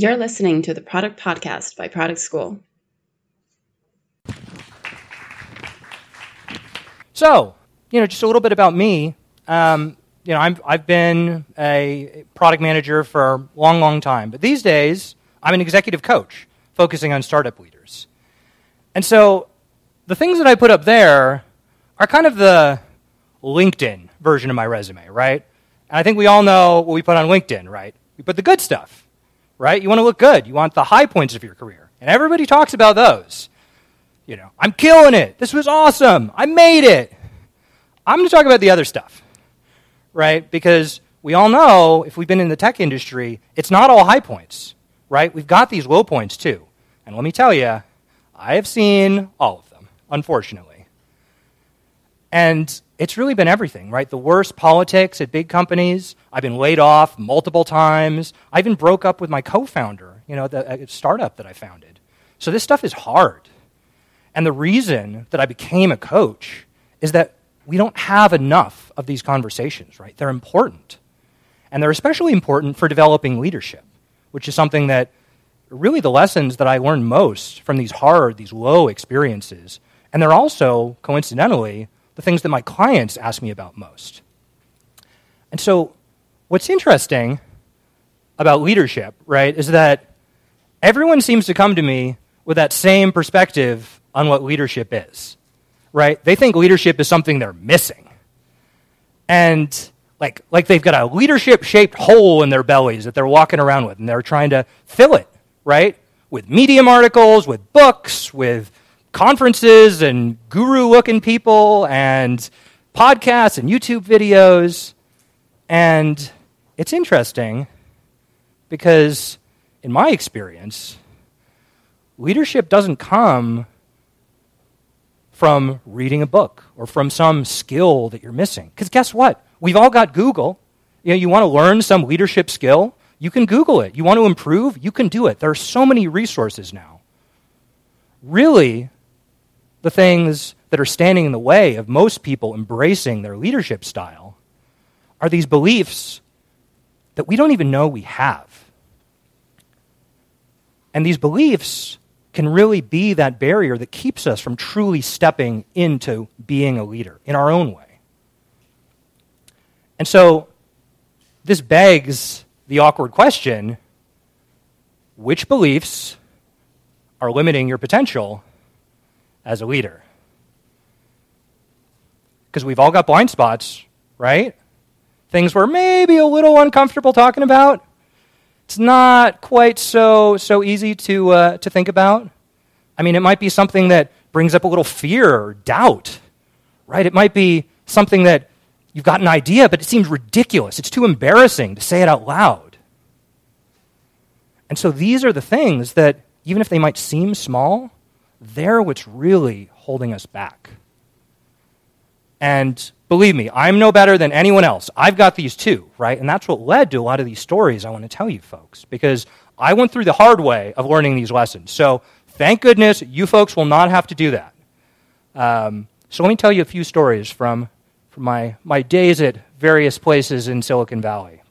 You're listening to the Product Podcast by Product School. So, you know, just a little bit about me. Um, you know, I'm, I've been a product manager for a long, long time, but these days I'm an executive coach focusing on startup leaders. And so the things that I put up there are kind of the LinkedIn version of my resume, right? And I think we all know what we put on LinkedIn, right? We put the good stuff, right? You want to look good. You want the high points of your career. And everybody talks about those. You know, I'm killing it. This was awesome. I made it. I'm going to talk about the other stuff, right? Because we all know if we've been in the tech industry, it's not all high points, right? We've got these low points too. And let me tell you, I have seen all of them, unfortunately. And it's really been everything, right? The worst politics at big companies. I've been laid off multiple times. I even broke up with my co founder, you know, the startup that I founded. So this stuff is hard. And the reason that I became a coach is that we don't have enough of these conversations, right? They're important. And they're especially important for developing leadership, which is something that really the lessons that I learned most from these hard, these low experiences. And they're also, coincidentally, the things that my clients ask me about most. And so, what's interesting about leadership, right, is that everyone seems to come to me with that same perspective on what leadership is, right? They think leadership is something they're missing. And like, like they've got a leadership shaped hole in their bellies that they're walking around with, and they're trying to fill it, right? With medium articles, with books, with conferences and guru looking people and podcasts and YouTube videos. And it's interesting because, in my experience, leadership doesn't come from reading a book or from some skill that you're missing. Because guess what? We've all got Google. You know, you want to learn some leadership skill, you can Google it. You want to improve, you can do it. There are so many resources now. Really, the things that are standing in the way of most people embracing their leadership style are these beliefs that we don't even know we have. And these beliefs can really be that barrier that keeps us from truly stepping into being a leader in our own way. And so this begs the awkward question which beliefs are limiting your potential as a leader. Because we've all got blind spots, right? Things we're maybe a little uncomfortable talking about. It's not quite so, so easy to, uh, to think about. I mean, it might be something that brings up a little fear or doubt, right? It might be something that you've got an idea, but it seems ridiculous. It's too embarrassing to say it out loud. And so these are the things that, even if they might seem small, they're what's really holding us back. And believe me, I'm no better than anyone else. I've got these too, right? And that's what led to a lot of these stories I want to tell you folks, because I went through the hard way of learning these lessons. So thank goodness you folks will not have to do that. Um, so let me tell you a few stories from, from my, my days at various places in Silicon Valley.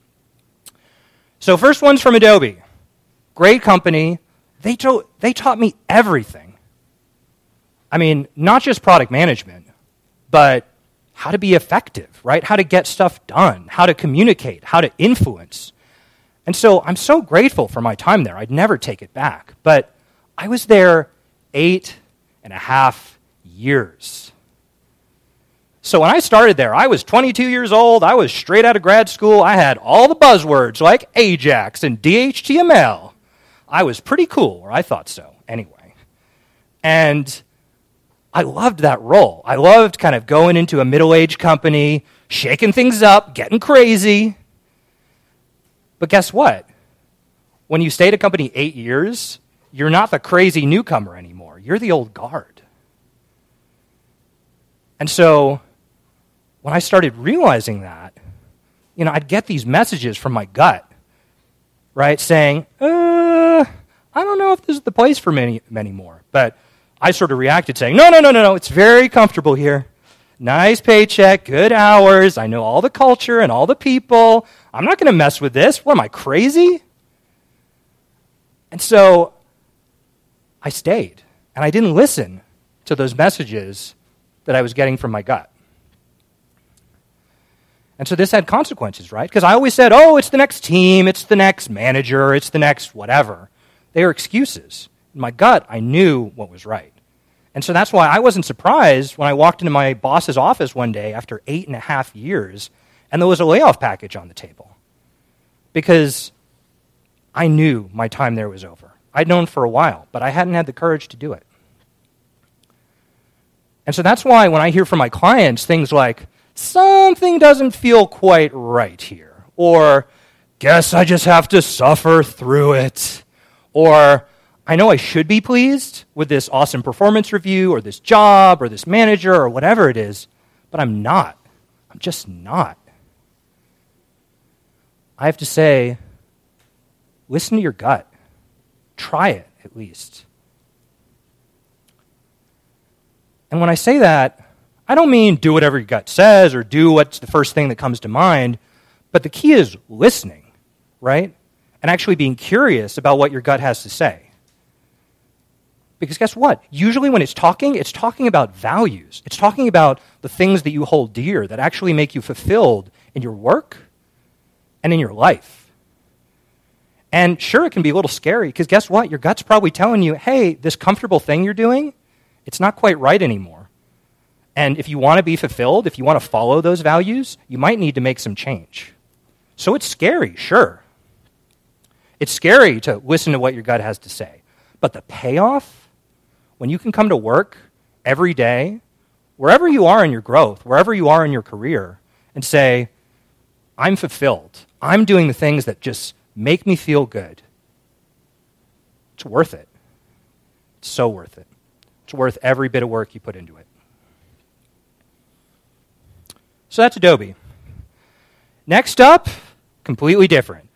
So, first one's from Adobe. Great company. They, to- they taught me everything I mean, not just product management, but how to be effective, right? How to get stuff done, how to communicate, how to influence. And so I'm so grateful for my time there. I'd never take it back. But I was there eight and a half years. So when I started there, I was 22 years old. I was straight out of grad school. I had all the buzzwords like Ajax and DHTML. I was pretty cool, or I thought so, anyway. And I loved that role. I loved kind of going into a middle aged company, shaking things up, getting crazy. But guess what? When you stay at a company eight years, you're not the crazy newcomer anymore. You're the old guard. And so when I started realizing that, you know, I'd get these messages from my gut, right, saying, uh, I don't know if this is the place for me anymore. But I sort of reacted saying, no, no, no, no, no, it's very comfortable here. Nice paycheck, good hours. I know all the culture and all the people. I'm not going to mess with this. What am I, crazy? And so I stayed and I didn't listen to those messages that I was getting from my gut. And so this had consequences, right? Because I always said, oh, it's the next team, it's the next manager, it's the next whatever. They are excuses. My gut, I knew what was right. And so that's why I wasn't surprised when I walked into my boss's office one day after eight and a half years and there was a layoff package on the table. Because I knew my time there was over. I'd known for a while, but I hadn't had the courage to do it. And so that's why when I hear from my clients things like, something doesn't feel quite right here, or guess I just have to suffer through it, or I know I should be pleased with this awesome performance review, or this job, or this manager, or whatever it is, but I'm not. I'm just not. I have to say, listen to your gut. Try it, at least. And when I say that, I don't mean do whatever your gut says or do what's the first thing that comes to mind, but the key is listening, right? And actually being curious about what your gut has to say. Because guess what? Usually when it's talking, it's talking about values. It's talking about the things that you hold dear that actually make you fulfilled in your work and in your life. And sure, it can be a little scary because guess what? Your gut's probably telling you, hey, this comfortable thing you're doing, it's not quite right anymore. And if you want to be fulfilled, if you want to follow those values, you might need to make some change. So it's scary, sure. It's scary to listen to what your gut has to say. But the payoff, when you can come to work every day, wherever you are in your growth, wherever you are in your career, and say, I'm fulfilled. I'm doing the things that just make me feel good. It's worth it. It's so worth it. It's worth every bit of work you put into it. So that's Adobe. Next up, completely different.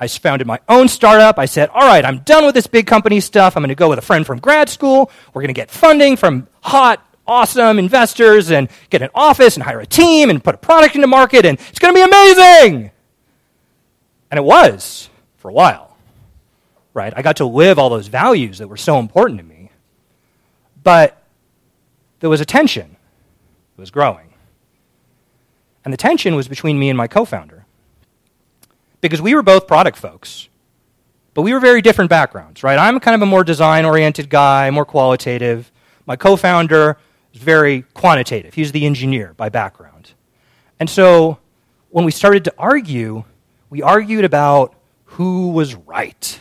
I founded my own startup. I said, all right, I'm done with this big company stuff. I'm going to go with a friend from grad school. We're going to get funding from hot, awesome investors and get an office and hire a team and put a product into market, and it's going to be amazing. And it was for a while, right? I got to live all those values that were so important to me. But there was a tension. It was growing. And the tension was between me and my co founder. Because we were both product folks, but we were very different backgrounds, right? I'm kind of a more design oriented guy, more qualitative. My co founder is very quantitative. He's the engineer by background. And so when we started to argue, we argued about who was right.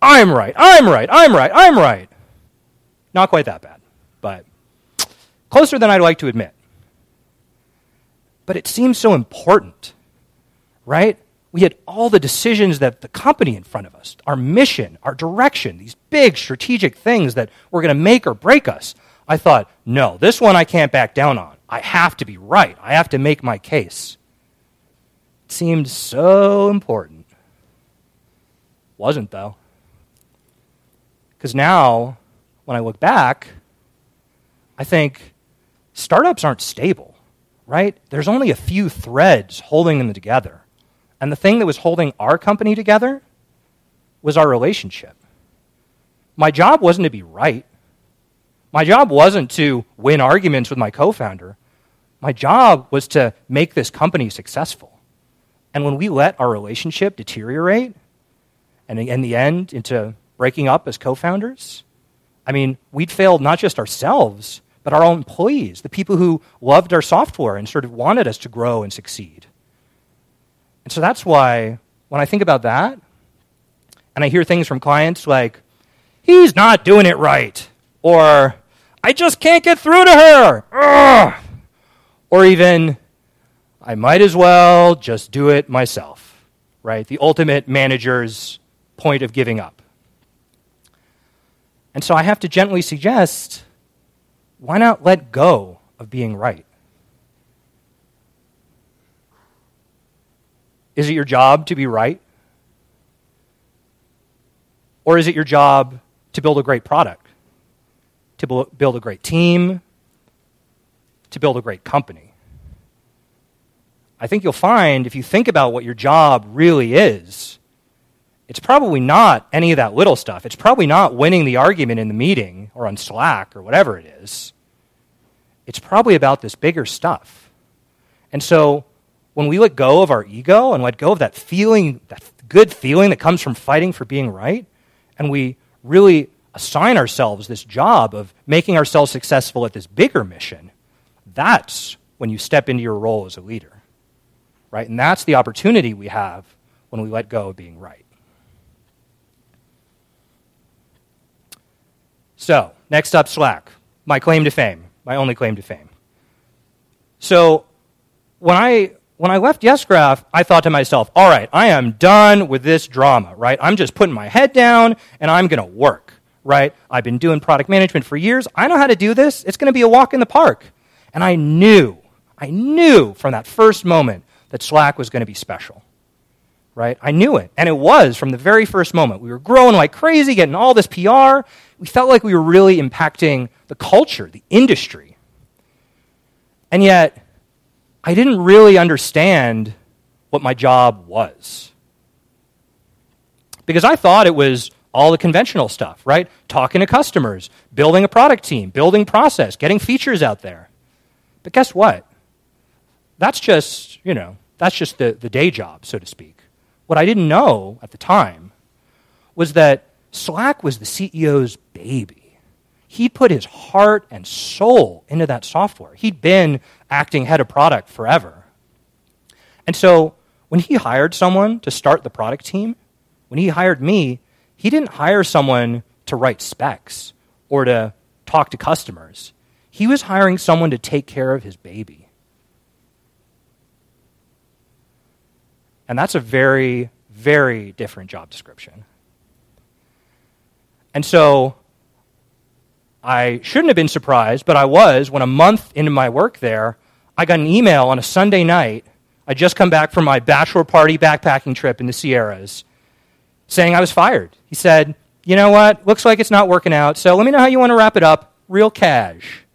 I'm right, I'm right, I'm right, I'm right. Not quite that bad, but closer than I'd like to admit. But it seems so important, right? We had all the decisions that the company in front of us, our mission, our direction, these big strategic things that were going to make or break us. I thought, no, this one I can't back down on. I have to be right. I have to make my case. It seemed so important. Wasn't, though. Because now when I look back, I think startups aren't stable, right? There's only a few threads holding them together. And the thing that was holding our company together was our relationship. My job wasn't to be right. My job wasn't to win arguments with my co founder. My job was to make this company successful. And when we let our relationship deteriorate, and in the end, into breaking up as co founders, I mean, we'd failed not just ourselves, but our own employees, the people who loved our software and sort of wanted us to grow and succeed. And so that's why when I think about that, and I hear things from clients like, he's not doing it right, or I just can't get through to her, Ugh! or even, I might as well just do it myself, right? The ultimate manager's point of giving up. And so I have to gently suggest why not let go of being right? Is it your job to be right? Or is it your job to build a great product, to build a great team, to build a great company? I think you'll find if you think about what your job really is, it's probably not any of that little stuff. It's probably not winning the argument in the meeting or on Slack or whatever it is. It's probably about this bigger stuff. And so when we let go of our ego and let go of that feeling, that good feeling that comes from fighting for being right, and we really assign ourselves this job of making ourselves successful at this bigger mission, that's when you step into your role as a leader. Right? And that's the opportunity we have when we let go of being right. So, next up, Slack. My claim to fame, my only claim to fame. So, when I when I left YesGraph, I thought to myself, all right, I am done with this drama, right? I'm just putting my head down and I'm going to work, right? I've been doing product management for years. I know how to do this. It's going to be a walk in the park. And I knew, I knew from that first moment that Slack was going to be special, right? I knew it. And it was from the very first moment. We were growing like crazy, getting all this PR we felt like we were really impacting the culture, the industry. And yet, I didn't really understand what my job was. Because I thought it was all the conventional stuff, right? Talking to customers, building a product team, building process, getting features out there. But guess what? That's just, you know, that's just the, the day job, so to speak. What I didn't know at the time was that Slack was the CEO's baby. He put his heart and soul into that software. He'd been acting head of product forever. And so when he hired someone to start the product team, when he hired me, he didn't hire someone to write specs or to talk to customers. He was hiring someone to take care of his baby. And that's a very, very different job description. And so I shouldn't have been surprised, but I was when a month into my work there, I got an email on a Sunday night. I just come back from my bachelor party backpacking trip in the Sierras saying I was fired. He said, You know what? Looks like it's not working out, so let me know how you want to wrap it up. Real cash.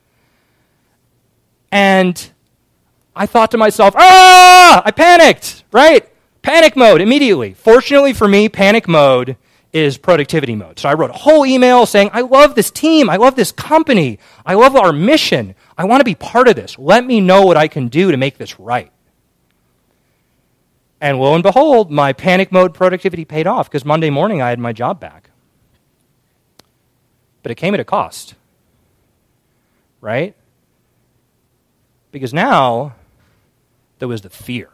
And I thought to myself, Ah! I panicked, right? Panic mode immediately. Fortunately for me, panic mode is productivity mode. So I wrote a whole email saying, I love this team. I love this company. I love our mission. I want to be part of this. Let me know what I can do to make this right. And lo and behold, my panic mode productivity paid off because Monday morning I had my job back. But it came at a cost. Right? Because now there was the fear.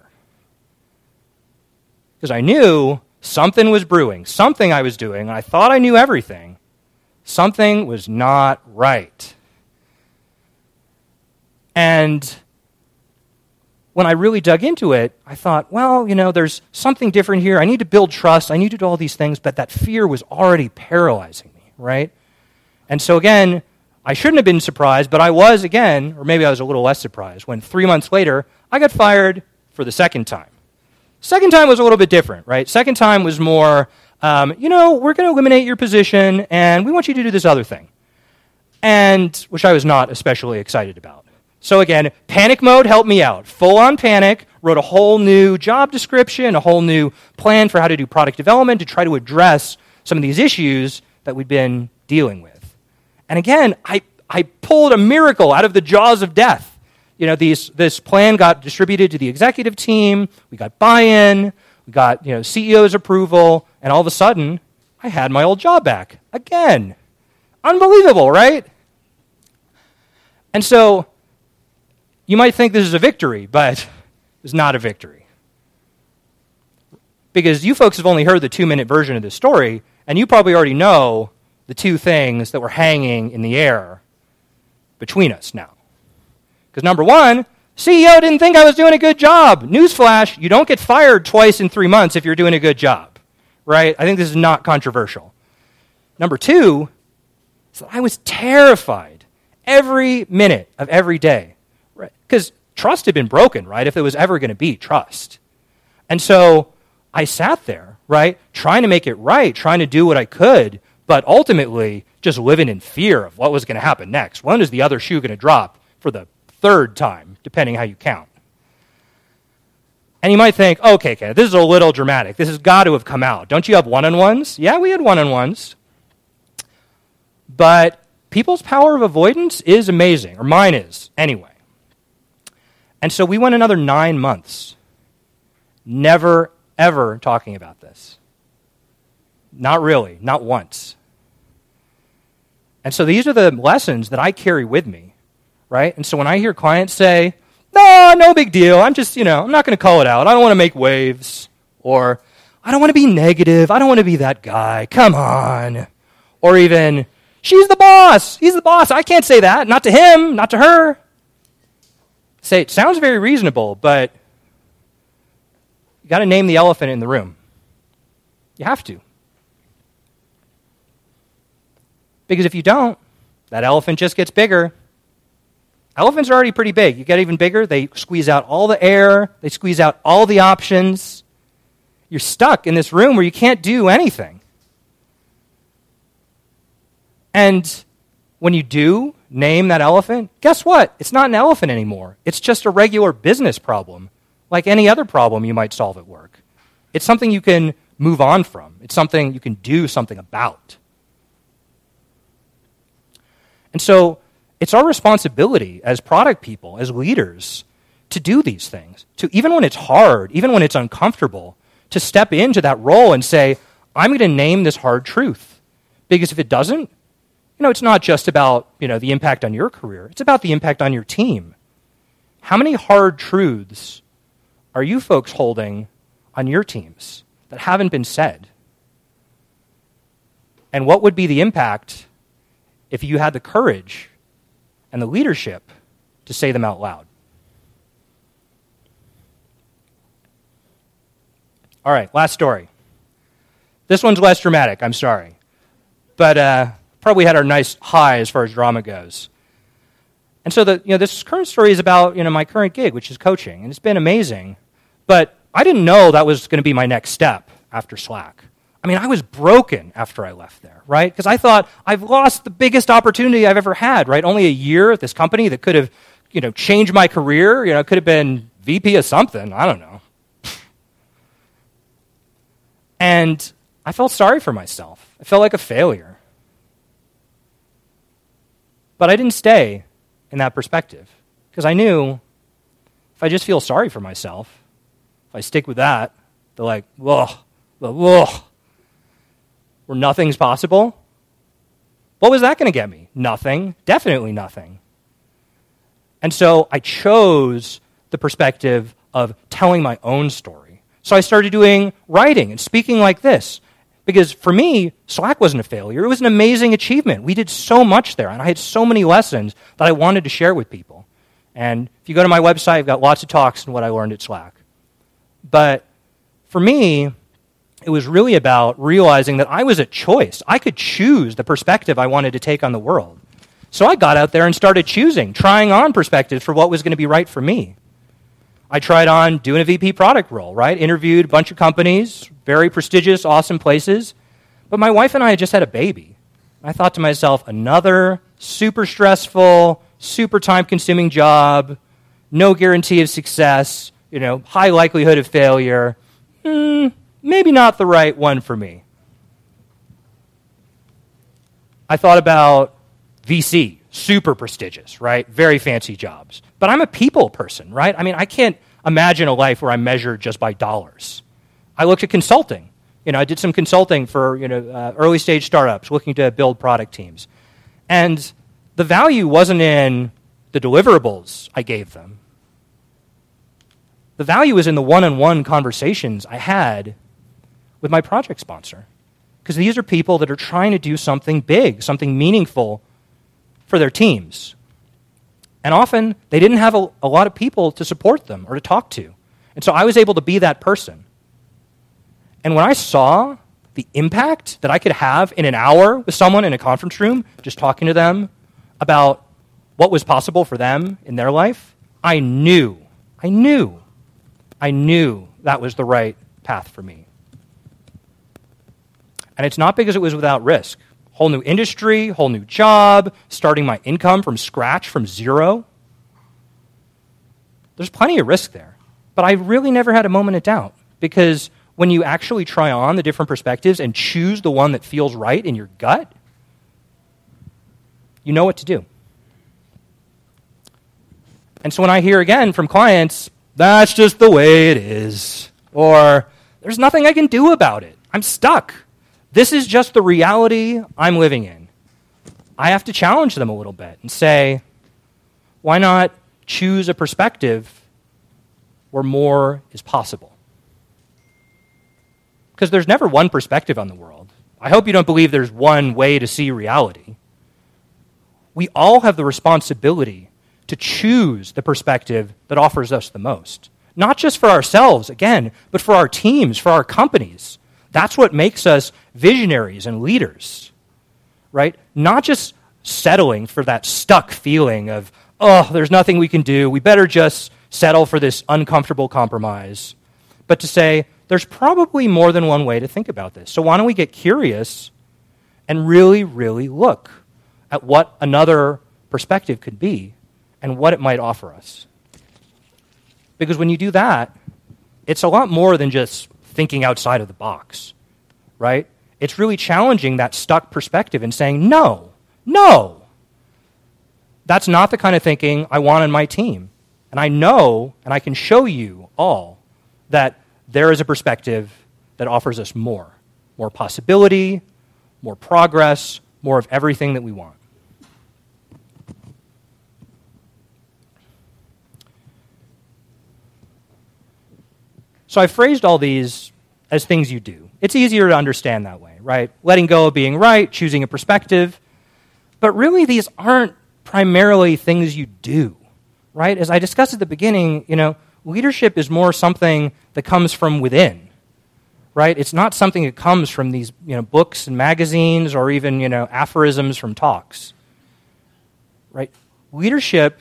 Because I knew Something was brewing, something I was doing. And I thought I knew everything. Something was not right. And when I really dug into it, I thought, well, you know, there's something different here. I need to build trust. I need to do all these things, but that fear was already paralyzing me, right? And so again, I shouldn't have been surprised, but I was again, or maybe I was a little less surprised, when three months later, I got fired for the second time. Second time was a little bit different, right? Second time was more, um, you know, we're going to eliminate your position and we want you to do this other thing. And which I was not especially excited about. So again, panic mode helped me out. Full on panic, wrote a whole new job description, a whole new plan for how to do product development to try to address some of these issues that we'd been dealing with. And again, I, I pulled a miracle out of the jaws of death you know, these, this plan got distributed to the executive team. We got buy-in. We got you know CEO's approval, and all of a sudden, I had my old job back again. Unbelievable, right? And so, you might think this is a victory, but it's not a victory. Because you folks have only heard the two minute version of this story, and you probably already know the two things that were hanging in the air between us now. Because number one, CEO didn't think I was doing a good job. Newsflash, you don't get fired twice in three months if you're doing a good job, right? I think this is not controversial. Number two, so I was terrified every minute of every day, right? Because trust had been broken, right? If it was ever going to be trust. And so I sat there, right, trying to make it right, trying to do what I could, but ultimately just living in fear of what was going to happen next. When is the other shoe going to drop for the third time, depending how you count. And you might think, okay, okay, this is a little dramatic. This has got to have come out. Don't you have one on ones? Yeah, we had one on ones. But people's power of avoidance is amazing, or mine is, anyway. And so we went another nine months, never, ever talking about this. Not really, not once. And so these are the lessons that I carry with me, right? And so when I hear clients say, no, no big deal. I'm just, you know, I'm not going to call it out. I don't want to make waves. Or, I don't want to be negative. I don't want to be that guy. Come on. Or even, she's the boss. He's the boss. I can't say that. Not to him, not to her. Say, it sounds very reasonable, but you got to name the elephant in the room. You have to. Because if you don't, that elephant just gets bigger Elephants are already pretty big. You get even bigger, they squeeze out all the air, they squeeze out all the options. You're stuck in this room where you can't do anything. And when you do name that elephant, guess what? It's not an elephant anymore. It's just a regular business problem, like any other problem you might solve at work. It's something you can move on from, it's something you can do something about. And so, it's our responsibility as product people, as leaders, to do these things. To even when it's hard, even when it's uncomfortable, to step into that role and say, I'm going to name this hard truth. Because if it doesn't, you know, it's not just about, you know, the impact on your career. It's about the impact on your team. How many hard truths are you folks holding on your teams that haven't been said? And what would be the impact if you had the courage and the leadership to say them out loud. All right, last story. This one's less dramatic, I'm sorry. But uh, probably had our nice high as far as drama goes. And so the, you know, this current story is about you know, my current gig, which is coaching, and it's been amazing. But I didn't know that was going to be my next step after Slack. I mean, I was broken after I left there, right? Because I thought I've lost the biggest opportunity I've ever had, right? Only a year at this company that could have, you know, changed my career. You know, could have been VP of something. I don't know. And I felt sorry for myself. I felt like a failure. But I didn't stay in that perspective because I knew if I just feel sorry for myself, if I stick with that, they're like, whoa, whoa, where nothing's possible, what was that going to get me? Nothing. Definitely nothing. And so I chose the perspective of telling my own story. So I started doing writing and speaking like this. Because for me, Slack wasn't a failure. It was an amazing achievement. We did so much there, and I had so many lessons that I wanted to share with people. And if you go to my website, I've got lots of talks on what I learned at Slack. But for me, it was really about realizing that I was a choice. I could choose the perspective I wanted to take on the world. So I got out there and started choosing, trying on perspectives for what was going to be right for me. I tried on doing a VP product role, right? Interviewed a bunch of companies, very prestigious, awesome places. But my wife and I had just had a baby. I thought to myself, another super stressful, super time consuming job, no guarantee of success, you know, high likelihood of failure. Hmm, maybe not the right one for me. I thought about VC, super prestigious, right? Very fancy jobs. But I'm a people person, right? I mean, I can't imagine a life where I'm measured just by dollars. I looked at consulting. You know, I did some consulting for you know uh, early stage startups looking to build product teams, and the value wasn't in the deliverables I gave them. The value was in the one-on-one conversations I had with my project sponsor. Because these are people that are trying to do something big, something meaningful for their teams. And often they didn't have a, a, lot of people to support them or to talk to. And so I was able to be that person. And when I saw the impact that I could have in an hour with someone in a conference room, just talking to them about what was possible for them in their life, I knew, I knew, I knew that was the right path for me. And it's not because it was without risk. Whole new industry, whole new job, starting my income from scratch, from zero. There's plenty of risk there. But I really never had a moment of doubt because when you actually try on the different perspectives and choose the one that feels right in your gut, you know what to do. And so when I hear again from clients, that's just the way it is, or there's nothing I can do about it, I'm stuck. This is just the reality I'm living in. I have to challenge them a little bit and say, why not choose a perspective where more is possible? Because there's never one perspective on the world. I hope you don't believe there's one way to see reality. We all have the responsibility to choose the perspective that offers us the most. Not just for ourselves, again, but for our teams, for our companies. That's what makes us visionaries and leaders, right? Not just settling for that stuck feeling of, oh, there's nothing we can do. We better just settle for this uncomfortable compromise. But to say, there's probably more than one way to think about this. So why don't we get curious and really, really look at what another perspective could be and what it might offer us? Because when you do that, it's a lot more than just thinking outside of the box, right? It's really challenging that stuck perspective and saying, no, no, that's not the kind of thinking I want in my team. And I know, and I can show you all, that there is a perspective that offers us more more possibility, more progress, more of everything that we want. So I phrased all these as things you do. It's easier to understand that way, right? Letting go of being right, choosing a perspective. But really, these aren't primarily things you do, right? As I discussed at the beginning, you know, leadership is more something that comes from within, right? It's not something that comes from these, you know, books and magazines or even, you know, aphorisms from talks, right? Leadership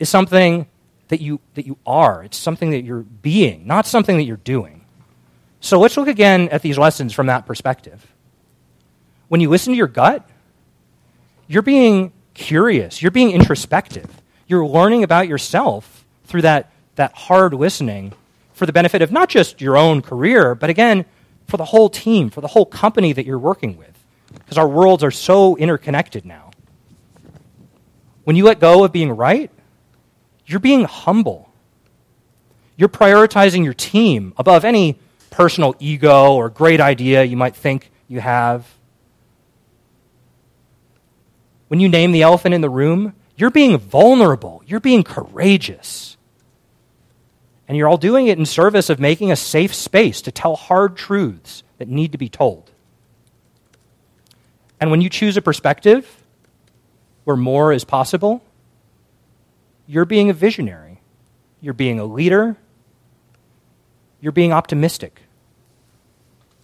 is something that you, that you are. It's something that you're being, not something that you're doing. So let's look again at these lessons from that perspective. When you listen to your gut, you're being curious, you're being introspective, you're learning about yourself through that, that hard listening for the benefit of not just your own career, but again, for the whole team, for the whole company that you're working with. Because our worlds are so interconnected now. When you let go of being right, you're being humble. You're prioritizing your team above any personal ego or great idea you might think you have. When you name the elephant in the room, you're being vulnerable, you're being courageous. And you're all doing it in service of making a safe space to tell hard truths that need to be told. And when you choose a perspective where more is possible, you're being a visionary. You're being a leader. You're being optimistic.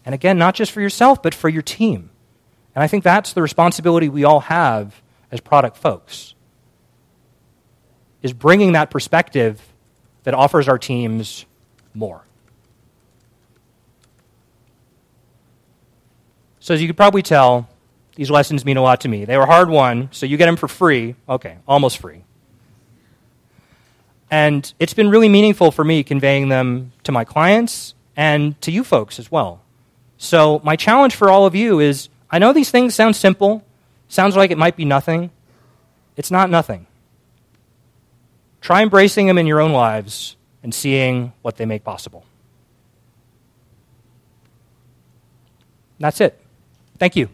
And again, not just for yourself, but for your team. And I think that's the responsibility we all have as product folks. Is bringing that perspective that offers our teams more. So, as you could probably tell, these lessons mean a lot to me. They were hard won, so you get them for free. Okay, almost free. And it's been really meaningful for me conveying them to my clients and to you folks as well. So, my challenge for all of you is I know these things sound simple, sounds like it might be nothing. It's not nothing. Try embracing them in your own lives and seeing what they make possible. That's it. Thank you.